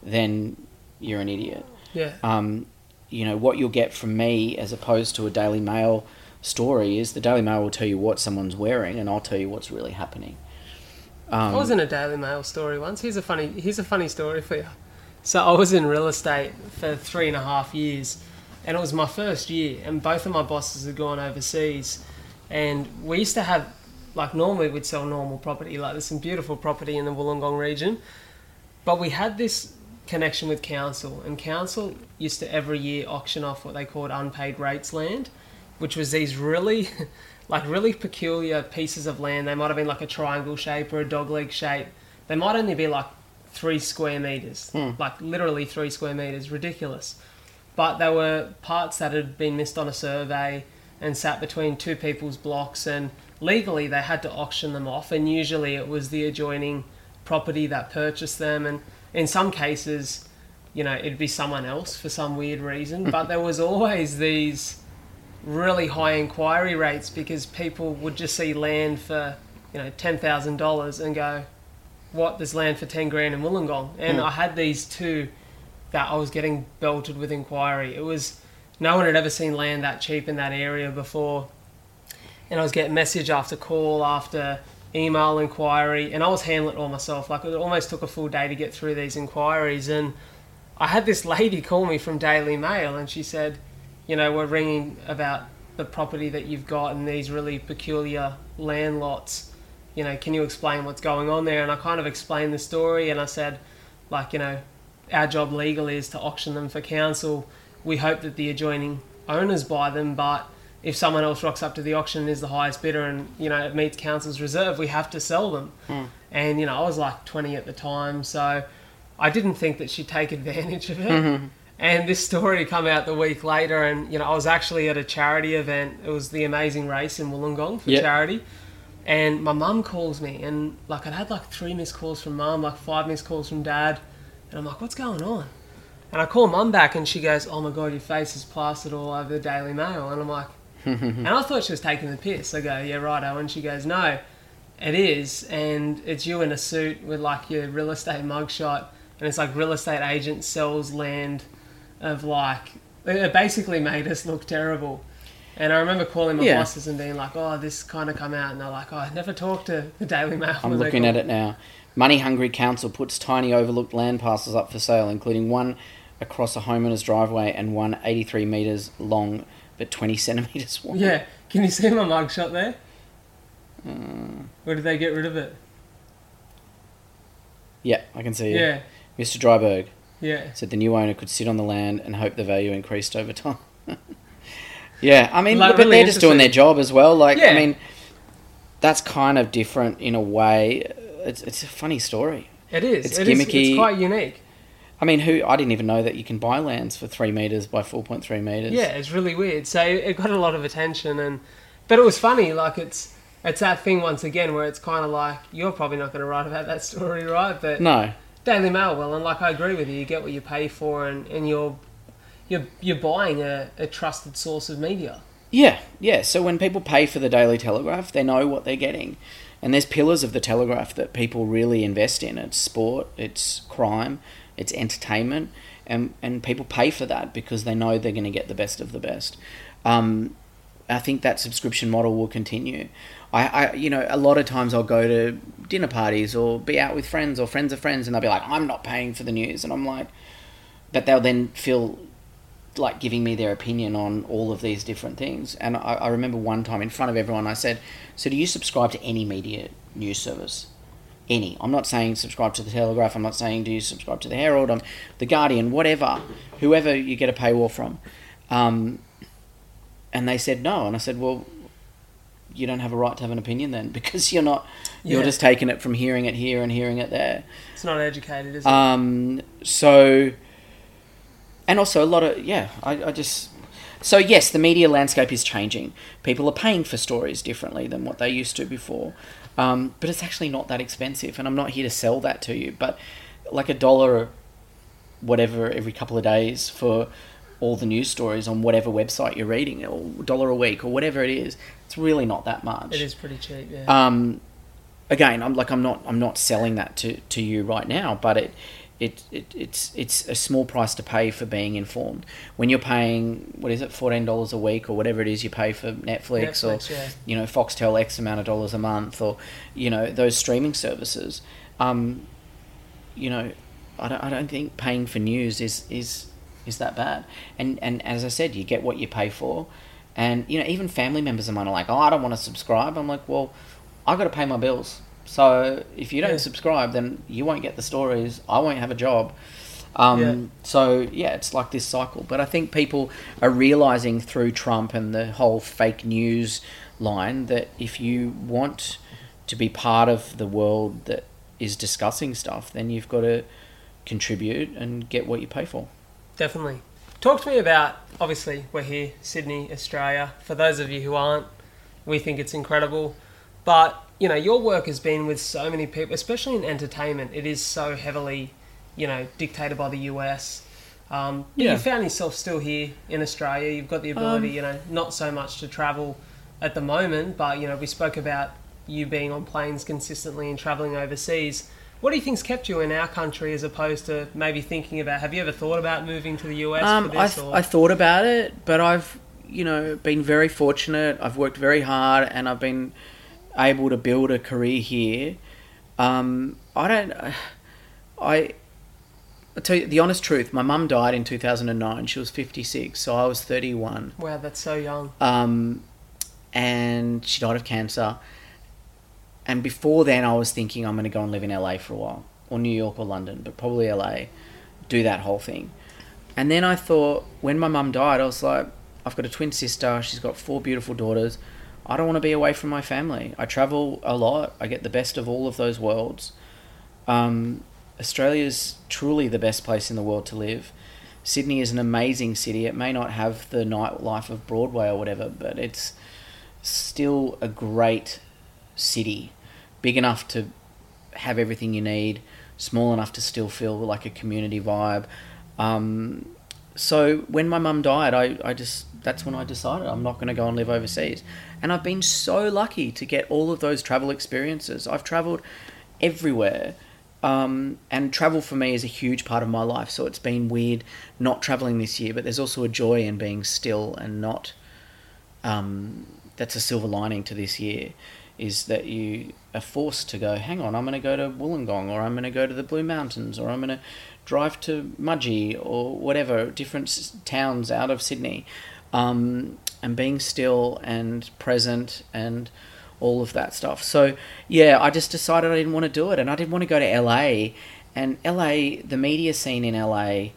then you're an idiot. yeah. Um, you know what you'll get from me as opposed to a Daily Mail story is the Daily Mail will tell you what someone's wearing, and I'll tell you what's really happening. Um, I was in a Daily Mail story once. Here's a funny. Here's a funny story for you. So I was in real estate for three and a half years, and it was my first year. And both of my bosses had gone overseas, and we used to have like normally we'd sell normal property. Like there's some beautiful property in the Wollongong region, but we had this connection with council, and council used to every year auction off what they called unpaid rates land, which was these really, [LAUGHS] like really peculiar pieces of land. They might have been like a triangle shape or a dogleg shape. They might only be like three square meters, hmm. like literally three square meters. Ridiculous. But there were parts that had been missed on a survey and sat between two people's blocks, and legally they had to auction them off. And usually it was the adjoining property that purchased them, and in some cases, you know, it'd be someone else for some weird reason. but there was always these really high inquiry rates because people would just see land for you know ten thousand dollars and go, "What? There's land for ten grand in Wollongong." And Hmm. I had these two that I was getting belted with inquiry. It was no one had ever seen land that cheap in that area before, and I was getting message after call after email inquiry, and I was handling it all myself. Like it almost took a full day to get through these inquiries, and I had this lady [LAUGHS] call me from Daily Mail, and she said, "You know, we're ringing about the property that you've got and these really peculiar land lots. You know, can you explain what's going on there?" And I kind of explained the story, and I said, like, you know, our job legally is to auction them for council. We hope that the adjoining owners buy them, but if someone else rocks up to the auction and is the highest bidder and you know it meets council's reserve, we have to sell them. Hmm. And you know, I was like 20 at the time, so I didn't think that she'd take [LAUGHS] advantage of it. Mm-hmm. And this story come out the week later, and you know, I was actually at a charity event. It was the Amazing Race in Wollongong for Yep. charity. And my mum calls me, and like I'd had like three missed calls from mum, like five missed calls from dad, and I'm like, what's going on? And I call mum back, and she goes, "Oh my god, your face is plastered all over the Daily Mail." And I'm like, [LAUGHS] and I thought she was taking the piss. I go, "Yeah, righto." And she goes, "No, it is, and it's you in a suit with like your real estate mugshot, and it's like real estate agent sells land of like It basically made us look terrible. And I remember calling my Yeah. bosses and being like, "Oh, this kind of come out," and they're like, "Oh, I never talked to the Daily Mail." I'm [LAUGHS] they looking at it now. Money Hungry Council puts tiny overlooked land parcels up for sale, including one across a homeowner's driveway and one 83 metres long but 20 centimetres [LAUGHS] wide. Yeah, can you see my mugshot there? Uh. Or did they get rid of it? Yeah, I can see it. Yeah, Mr. Dryburgh yeah. said the new owner could sit on the land and hope the value increased over time. [LAUGHS] yeah, I mean, Like, but really they're just doing their job as well. Like, Yeah. I mean, that's kind of different in a way. It's, it's a funny story. It is. It's It is- gimmicky. It's quite unique. I mean, who I didn't even know that you can buy lands for three meters by four point three meters. Yeah, it's really weird. So it got a lot of attention, and but it was funny. Like it's it's that thing once again where it's kind of like you're probably not going to write about that [LAUGHS] story, right? But No. Daily Mail will, and like I agree with you. You get what you pay for, and, and you're you're you're buying a, a trusted source of media. Yeah, yeah. So when people pay for the Daily Telegraph, they know what they're getting. And there's pillars of the Telegraph that people really invest in. It's sport, it's crime, it's entertainment, and, and people pay for that because they know they're going to get the best of the best. Um, I think that subscription model will continue. I, I, you know, a lot of times I'll go to dinner parties or be out with friends or friends of friends, and they'll be like, "I'm not paying for the news," and I'm like, but they'll then feel like giving me their opinion on all of these different things. And I, I remember one time in front of everyone, I said, "So do you subscribe to any media news service? Any? I'm not saying subscribe to the Telegraph. I'm not saying do you subscribe to the Herald, um, the Guardian, whatever, whoever you get a paywall from." Um, and they said no, and I said, "Well." You don't have a right to have an opinion then, [LAUGHS] because you're not. You're Yeah. just taking it from hearing it here and hearing it there. It's not educated, is it? Um, so, and also a lot of yeah, I, I just so yes, the media landscape is changing. People are paying for stories differently than what they used to before, um, but it's actually not that expensive. And I'm not here to sell that to you, but like a dollar, whatever, every couple of days for all the news stories on whatever website you're reading, or dollar a week, or whatever it is. It's really not that much. it is pretty cheap. Yeah. Um, again, I'm like I'm not I'm not selling that to, to you right now, but it, it it it's it's a small price to pay for being informed. When you're paying what is it fourteen dollars a week or whatever it is you pay for Netflix, Netflix, or yeah. you know Foxtel X amount of dollars a month or you know those streaming services. Um, you know, I don't I don't think paying for news is is is that bad. And and as I said, you get what you pay for. And you know, even family members of mine are like, "Oh, I don't want to subscribe." I'm like, "Well, I got to pay my bills. So if you don't Yeah. subscribe, then you won't get the stories. I won't have a job." Um, Yeah. So yeah, it's like this cycle. But I think people are realizing through Trump and the whole fake news line that if you want to be part of the world that is discussing stuff, then you've got to contribute and get what you pay for. Definitely. Talk to me about, obviously, we're here, Sydney, Australia. For those of you who aren't, we think it's incredible. But, you know, your work has been with so many people, especially in entertainment. It is so heavily, you know, dictated by the US. Um, but Yeah. you found yourself still here in Australia. You've got the ability, Um, you know, not so much to travel at the moment, but, you know, we spoke about you being on planes consistently and traveling overseas. What do you think's kept you in our country as opposed to maybe thinking about? Have you ever thought about moving to the US Um, for I, this? th- or? I thought about it, but I've you know been very fortunate. I've worked very hard, and I've been able to build a career here. Um, I don't. I. I'll tell you the honest truth. My mum died in two thousand and nine. She was fifty six, so I was thirty one. wow, that's so young. Um, and she died of cancer. And before then, I was thinking I'm going to go and live in LA for a while, or New York or London, but probably LA, do that whole thing. And then I thought, when my mum died, I was like, I've got a twin sister, she's got four beautiful daughters. I don't want to be away from my family. I travel a lot, I get the best of all of those worlds. Um, Australia's truly the best place in the world to live. Sydney is an amazing city. It may not have the nightlife of Broadway or whatever, but it's still a great city. Big enough to have everything you need, small enough to still feel like a community vibe. Um, so when my mum died, I, I just that's when I decided I'm not going to go and live overseas. And I've been so lucky to get all of those travel experiences. I've traveled everywhere Um, and travel for me is a huge part of my life, so it's been weird not traveling this year. But there's also a joy in being still and not. Um, that's a silver lining to this year, is that you are forced to go. Hang on, I'm going to go to Wollongong, or I'm going to go to the Blue Mountains, or I'm going to drive to Mudgee, or whatever different towns out of Sydney, um, and being still and present and all of that stuff. So yeah, I just decided I didn't want to do it, and I didn't want to go to LA. And LA, the media scene in LA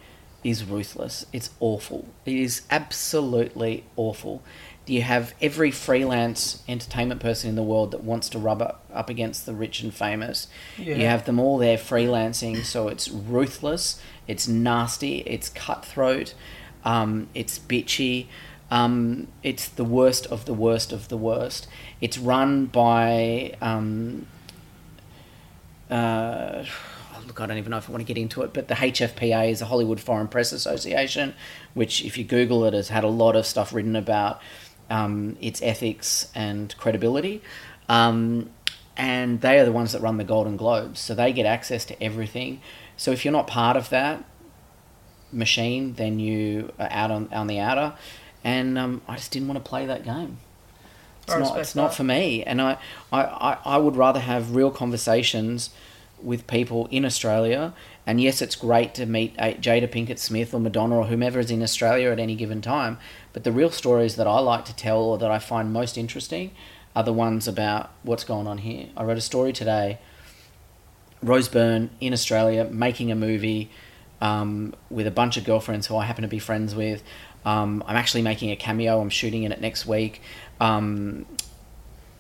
is ruthless. It's awful. It is absolutely awful. You have every freelance entertainment person in the world that wants to rub up, against the rich and famous. Yeah. You have them all there freelancing, so it's ruthless, it's nasty, it's cutthroat, um, it's bitchy. Um, it's the worst of the worst of the worst. It's run by um, uh, look, I don't even know if I want to get into it, but the HFPA is the Hollywood Foreign Press Association, which, if you Google it, has had a lot of stuff written about um, its ethics and credibility. Um, and they are the ones that run the Golden Globes, so they get access to everything. So if you're not part of that machine, then you are out on, on the outer. And um, I just didn't want to play that game. It's I not. It's not that. for me. And I, I, I, I would rather have real conversations with people in Australia. And yes, it's great to meet uh, Jada Pinkett Smith or Madonna or whomever is in Australia at any given time. But the real stories that I like to tell or that I find most interesting are the ones about what's going on here. I read a story today. Rose Byrne in Australia making a movie um, with a bunch of girlfriends who I happen to be friends with. Um, I'm actually making a cameo. I'm shooting in it next week. Um,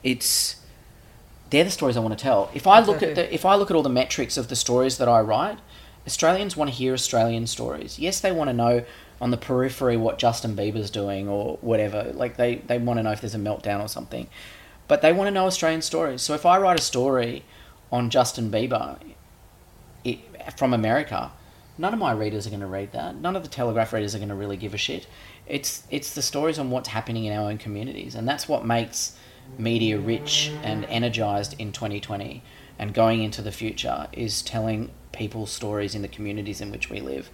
it's they're the stories I want to tell. If I look at the if I look at all the metrics of the stories that I write, Australians want to hear Australian stories. Yes, they want to know on the periphery what Justin Bieber's doing or whatever. Like they, they want to know if there's a meltdown or something. But they want to know Australian stories. So if I write a story on Justin Bieber it, from America, none of my readers are going to read that. None of the Telegraph readers are going to really give a shit. It's it's the stories on what's happening in our own communities, and that's what makes media rich and energized in 2020 and going into the future is telling people's stories in the communities in which we live.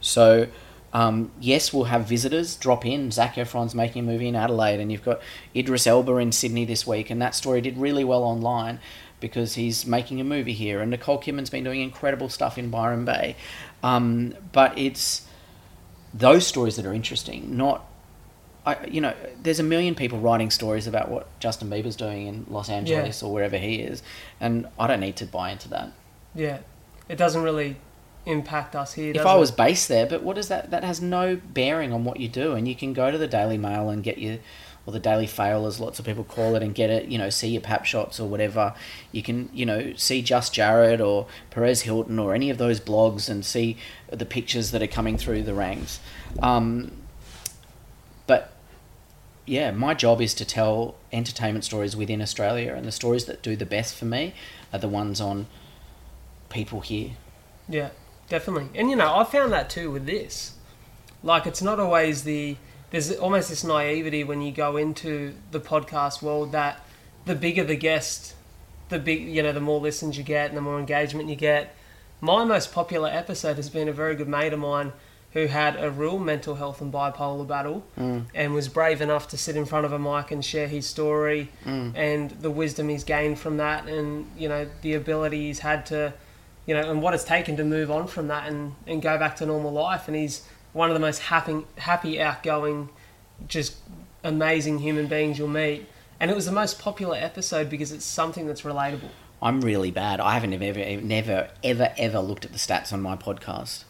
So. Um, yes, we'll have visitors drop in. Zac Efron's making a movie in Adelaide, and you've got Idris Elba in Sydney this week, and that story did really well online because he's making a movie here. And Nicole Kidman's been doing incredible stuff in Byron Bay. Um, but it's those stories that are interesting, not. I, you know, there's a million people writing stories about what Justin Bieber's doing in Los Angeles or wherever he is, and I don't need to buy into that. Yeah, it doesn't really impact us here. if I it? was based there, but what is that? That has no bearing on what you do, and you can go to the Daily Mail and get your, or the Daily Fail, as lots of people call it, and get it. You know, see your pap shots or whatever. You can, you know, see Just Jared or Perez Hilton or any of those blogs and see the pictures that are coming through the ranks. Um, but yeah, my job is to tell entertainment stories within Australia, and the stories that do the best for me are the ones on people here. Yeah, definitely. And you know, I found that too with this. Like, it's not always the. There's almost this naivety when you go into the podcast world that the bigger the guest, the big, you know, the more listens you get and the more engagement you get. My most popular episode has been a very good mate of mine who had a real mental health and bipolar battle mm. and was brave enough to sit in front of a mic and share his story mm. and the wisdom he's gained from that and, you know, the ability he's had to you know, and what it's taken to move on from that and, and go back to normal life. And he's one of the most happy, happy, outgoing, just amazing human beings you'll meet. And it was the most popular episode because it's something that's relatable. I'm really bad. I haven't ever, ever, never, ever, ever looked at the stats on my podcast.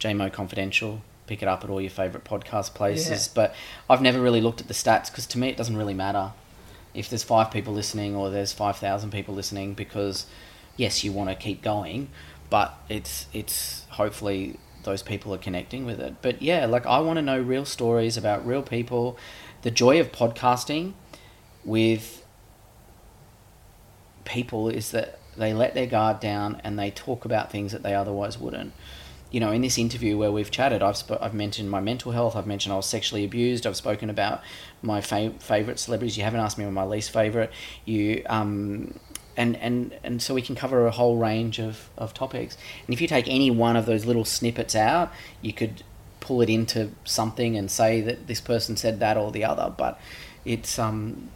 JMO Confidential. Pick it up at all your favourite podcast places. Yeah. But I've never really looked at the stats because to me it doesn't really matter if there's five people listening or there's 5,000 people listening because, yes, you want to keep going, but it's, it's hopefully those people are connecting with it. But yeah, like I want to know real stories about real people. The joy of podcasting with people is that they let their guard down and they talk about things that they otherwise wouldn't. You know, in this interview where we've chatted, I've sp- I've mentioned my mental health. I've mentioned I was sexually abused. I've spoken about my fa- favorite celebrities. You haven't asked me my least favorite. You um, and, and, and so we can cover a whole range of, of topics. And if you take any one of those little snippets out, you could pull it into something and say that this person said that or the other. But it's um,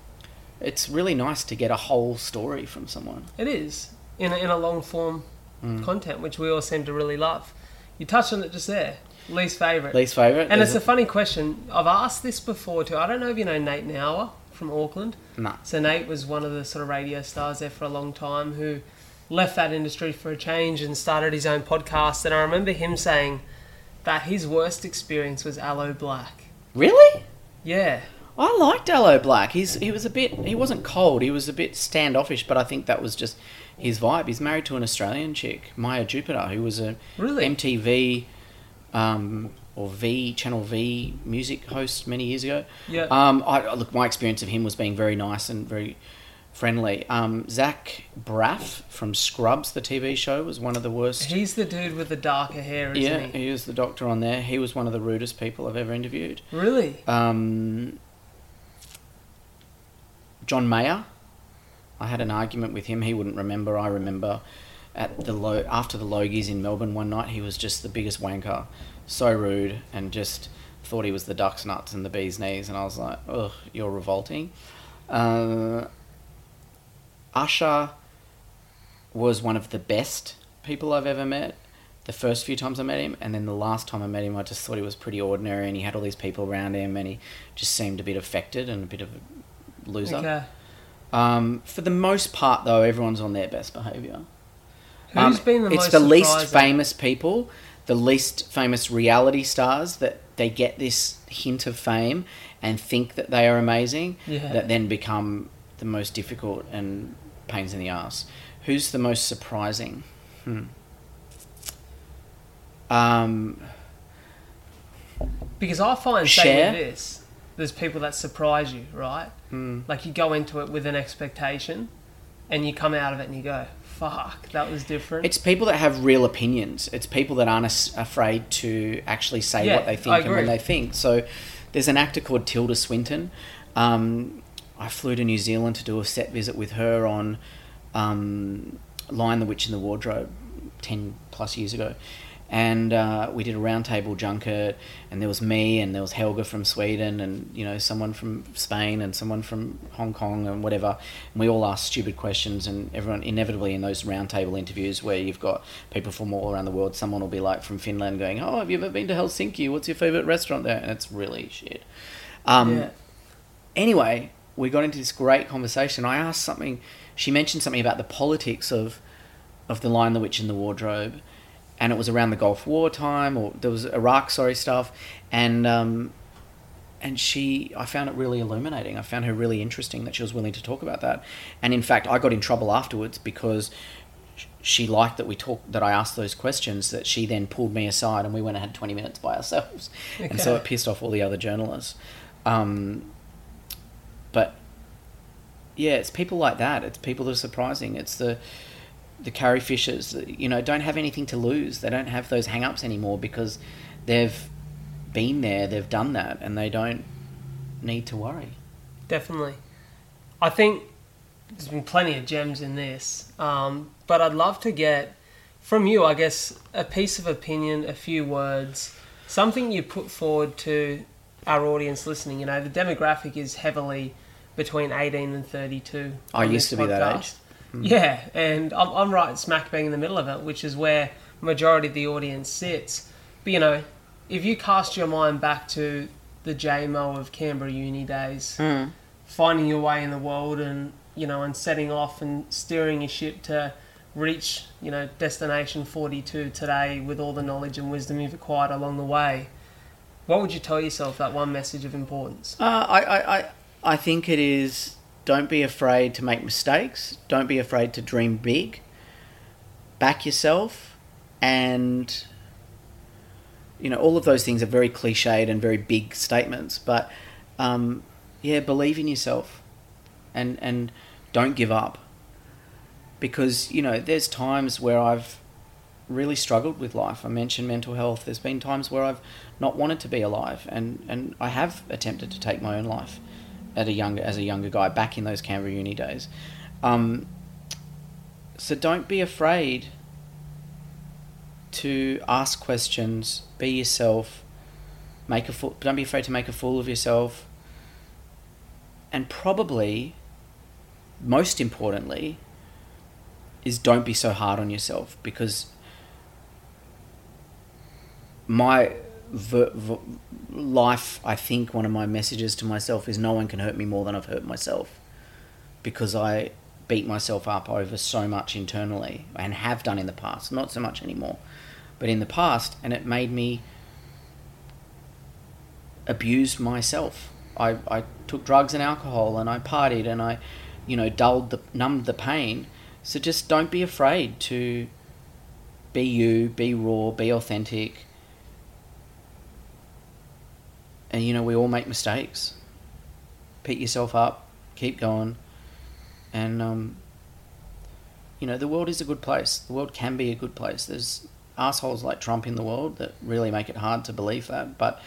it's really nice to get a whole story from someone. It is in a, in a long form Mm. content, which we all seem to really love. You touched on it just there. Least favorite. Least favorite? And it's a it- funny question. I've asked this before too. I don't know if you know Nate Nauer from Auckland. So Nate was one of the sort of radio stars there for a long time who left that industry for a change and started his own podcast. And I remember him saying that his worst experience was Aloe Blacc. Really? Yeah. I liked Aloe Blacc. He's he was a bit he wasn't cold. He was a bit standoffish, but I think that was just his vibe. He's married to an Australian chick, Maya Jupiter, who was a Really? MTV um, or V Channel V music host many years ago. Yeah. Um, I look, my experience of him was being very nice and very friendly. Um, Zach Braff from Scrubs, the TV show, was one of the worst. He's the dude with the darker hair, isn't yeah, he? he was the doctor on there. He was one of the rudest people I've ever interviewed. Really? Um, John Mayer. I had an argument with him. He wouldn't remember. I remember at the low after the Logies in Melbourne one night. He was just the biggest wanker, so rude, and just thought he was the duck's nuts and the bee's knees. And I was like, ugh, you're revolting. Uh, Usher was one of the best people I've ever met. The first few times I met him, and then the last time I met him, I just thought he was pretty ordinary, and he had all these people around him, and he just seemed a bit affected and a bit of a loser. Okay. Um, for the most part, though, everyone's on their best behaviour. Who's Um, been the it's most the least surprising? famous people, the least famous reality stars that they get this hint of fame and think that they are amazing, Yeah. that then become the most difficult and pains in the ass. Who's the most surprising? Hmm. Um, Because I find, say Cher? with this, there's people that surprise you, right? hmm. Like you go into it with an expectation, and you come out of it and you go, "Fuck, that was different." It's people that have real opinions. It's people that aren't as- afraid to actually say Yeah, what they think and when they think. So there's an actor called Tilda Swinton. Um, I flew to New Zealand to do a set visit with her on um, Lion the Witch in the Wardrobe 10 plus years ago. And uh, we did a roundtable junket, and there was me, and there was Helga from Sweden, and you know someone from Spain, and someone from Hong Kong, and whatever. And we all asked stupid questions, and everyone inevitably in those roundtable interviews where you've got people from all around the world, someone will be like from Finland going, "Oh, have you ever been to Helsinki? What's your favorite restaurant there?" And it's really shit. Um, yeah. anyway, we got into this great conversation. I asked something. She mentioned something about the politics of of the Lion, the Witch, and the Wardrobe, and it was around the Gulf War time, or there was Iraq, sorry, stuff, and um, and she, I found it really illuminating. I found her really interesting that she was willing to talk about that, and in fact, I got in trouble afterwards because she liked that we talked that I asked those questions. That she then pulled me aside, and we went and had twenty minutes by ourselves, and so it pissed off all the other journalists. Um, but yeah, it's people like that. It's people that are surprising. It's the the Carrie Fishers, you know, don't have anything to lose. They don't have those hang-ups anymore because they've been there, they've done that, and they don't need to worry. Definitely. I think there's been plenty of gems in this, um, but I'd love to get from you, I guess, a piece of opinion, a few words, something you put forward to our audience listening. You know, the demographic is heavily between 18 and 32. I used to be that age. Podcast. Yeah, and I'm, I'm right smack bang in the middle of it, which is where majority of the audience sits. But you know, if you cast your mind back to the JMO of Canberra uni days, finding your way in the world and you know and setting off and steering your ship to reach you know destination 42 today with all the knowledge and wisdom you've acquired along the way what would you tell yourself that one message of importance Uh, I, I, I, I think it is don't be afraid to make mistakes. Don't be afraid to dream big. Back yourself. And, you know, all of those things are very cliched and very big statements. But, um, yeah, believe in yourself. And, and don't give up. Because, you know, there's times where I've really struggled with life. I mentioned mental health. There's been times where I've not wanted to be alive, and, and I have attempted to take my own life at a younger as a younger guy back in those Canberra uni days. Um, So don't be afraid to ask questions, be yourself, make a fool, don't be afraid to make a fool of yourself. And probably most importantly is don't be so hard on yourself because my v- v- life I think one of my messages to myself is no one can hurt me more than I've hurt myself because I beat myself up over so much internally and have done in the past not so much anymore but in the past and it made me abuse myself. I, I took drugs and alcohol and I partied and I you know dulled the numbed the pain. So just don't be afraid to be you be raw be authentic and you know we all make mistakes. Pick yourself up. Keep going. And um, you know the world is a good place. The world can be a good place. There's assholes like trump in the world that really make it hard to believe that. But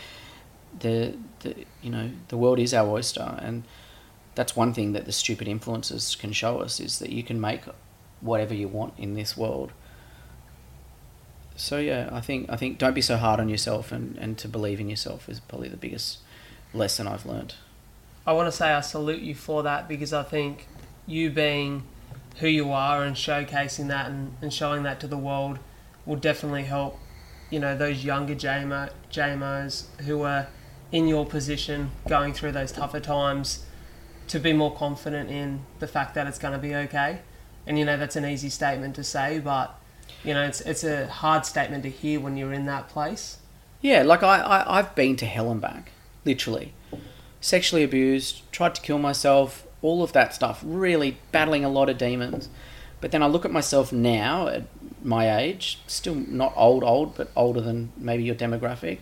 the, the you know the world is our oyster. And that's one thing that the stupid influences can show us is that you can make whatever you want in this world so yeah i think i think don't be so hard on yourself and, and to believe in yourself is probably the biggest lesson i've learned I want to say I salute you for that because I think you being who you are and showcasing that and, and showing that to the world will definitely help, you know, those younger JMO, JMOs who are in your position going through those tougher times to be more confident in the fact that it's going to be okay. And, you know, that's an easy statement to say, but, you know, it's, it's a hard statement to hear when you're in that place. Yeah, like I, I, I've been to hell and back, literally. Sexually abused, tried to kill myself, all of that stuff, really battling a lot of demons. But then I look at myself now at my age, still not old, old, but older than maybe your demographic.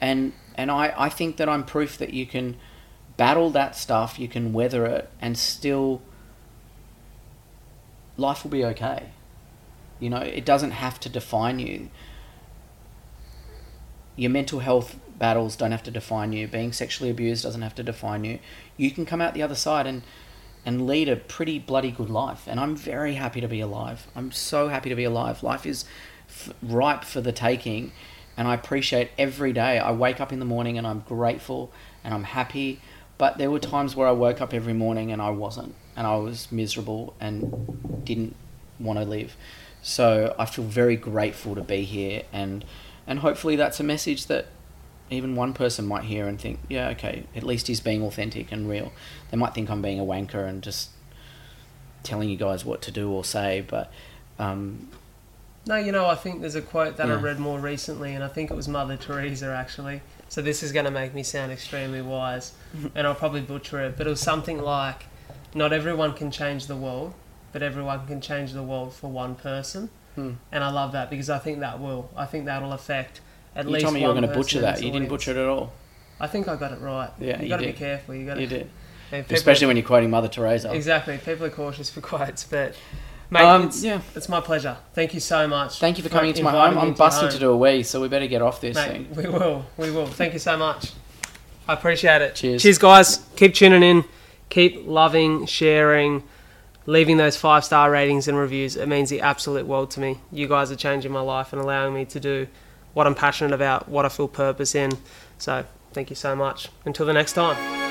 And, and I, I think that I'm proof that you can battle that stuff, you can weather it, and still life will be okay. You know, it doesn't have to define you your mental health battles don't have to define you. Being sexually abused doesn't have to define you. You can come out the other side and and lead a pretty bloody good life. And I'm very happy to be alive. I'm so happy to be alive. Life is f- ripe for the taking, and I appreciate every day. I wake up in the morning and I'm grateful and I'm happy. But there were times where I woke up every morning and I wasn't, and I was miserable and didn't want to live. So I feel very grateful to be here, and and hopefully that's a message that even one person might hear and think, yeah, okay, at least he's being authentic and real. They might think I'm being a wanker and just telling you guys what to do or say, but um, No, you know, I think there's a quote that I read more recently, and I think it was Mother Teresa actually. So this is going to make me sound extremely wise, [LAUGHS] and I'll probably butcher it, but it was something like, "Not everyone can change the world, but everyone can change the world for one person." Hmm. And I love that because I think that will. I think that'll affect at you least. told me you were going to butcher that. You didn't butcher it at all. I think I got it right. Yeah, you you got to be careful. You got to. You did, People, especially when you're quoting Mother Teresa. exactly. People are cautious for quotes, but. Mate, Um, it's, yeah. it's my pleasure. Thank you so much. Thank you for coming into my home. I'm busting to do a wee, so we better get off this Mate, thing. we will. We will. Thank you so much. I appreciate it. Cheers. Cheers, guys. Keep tuning in. Keep loving, sharing, leaving those five star ratings and reviews. It means the absolute world to me. You guys are changing my life and allowing me to do what I'm passionate about, what I feel purpose in. So, thank you so much. Until the next time.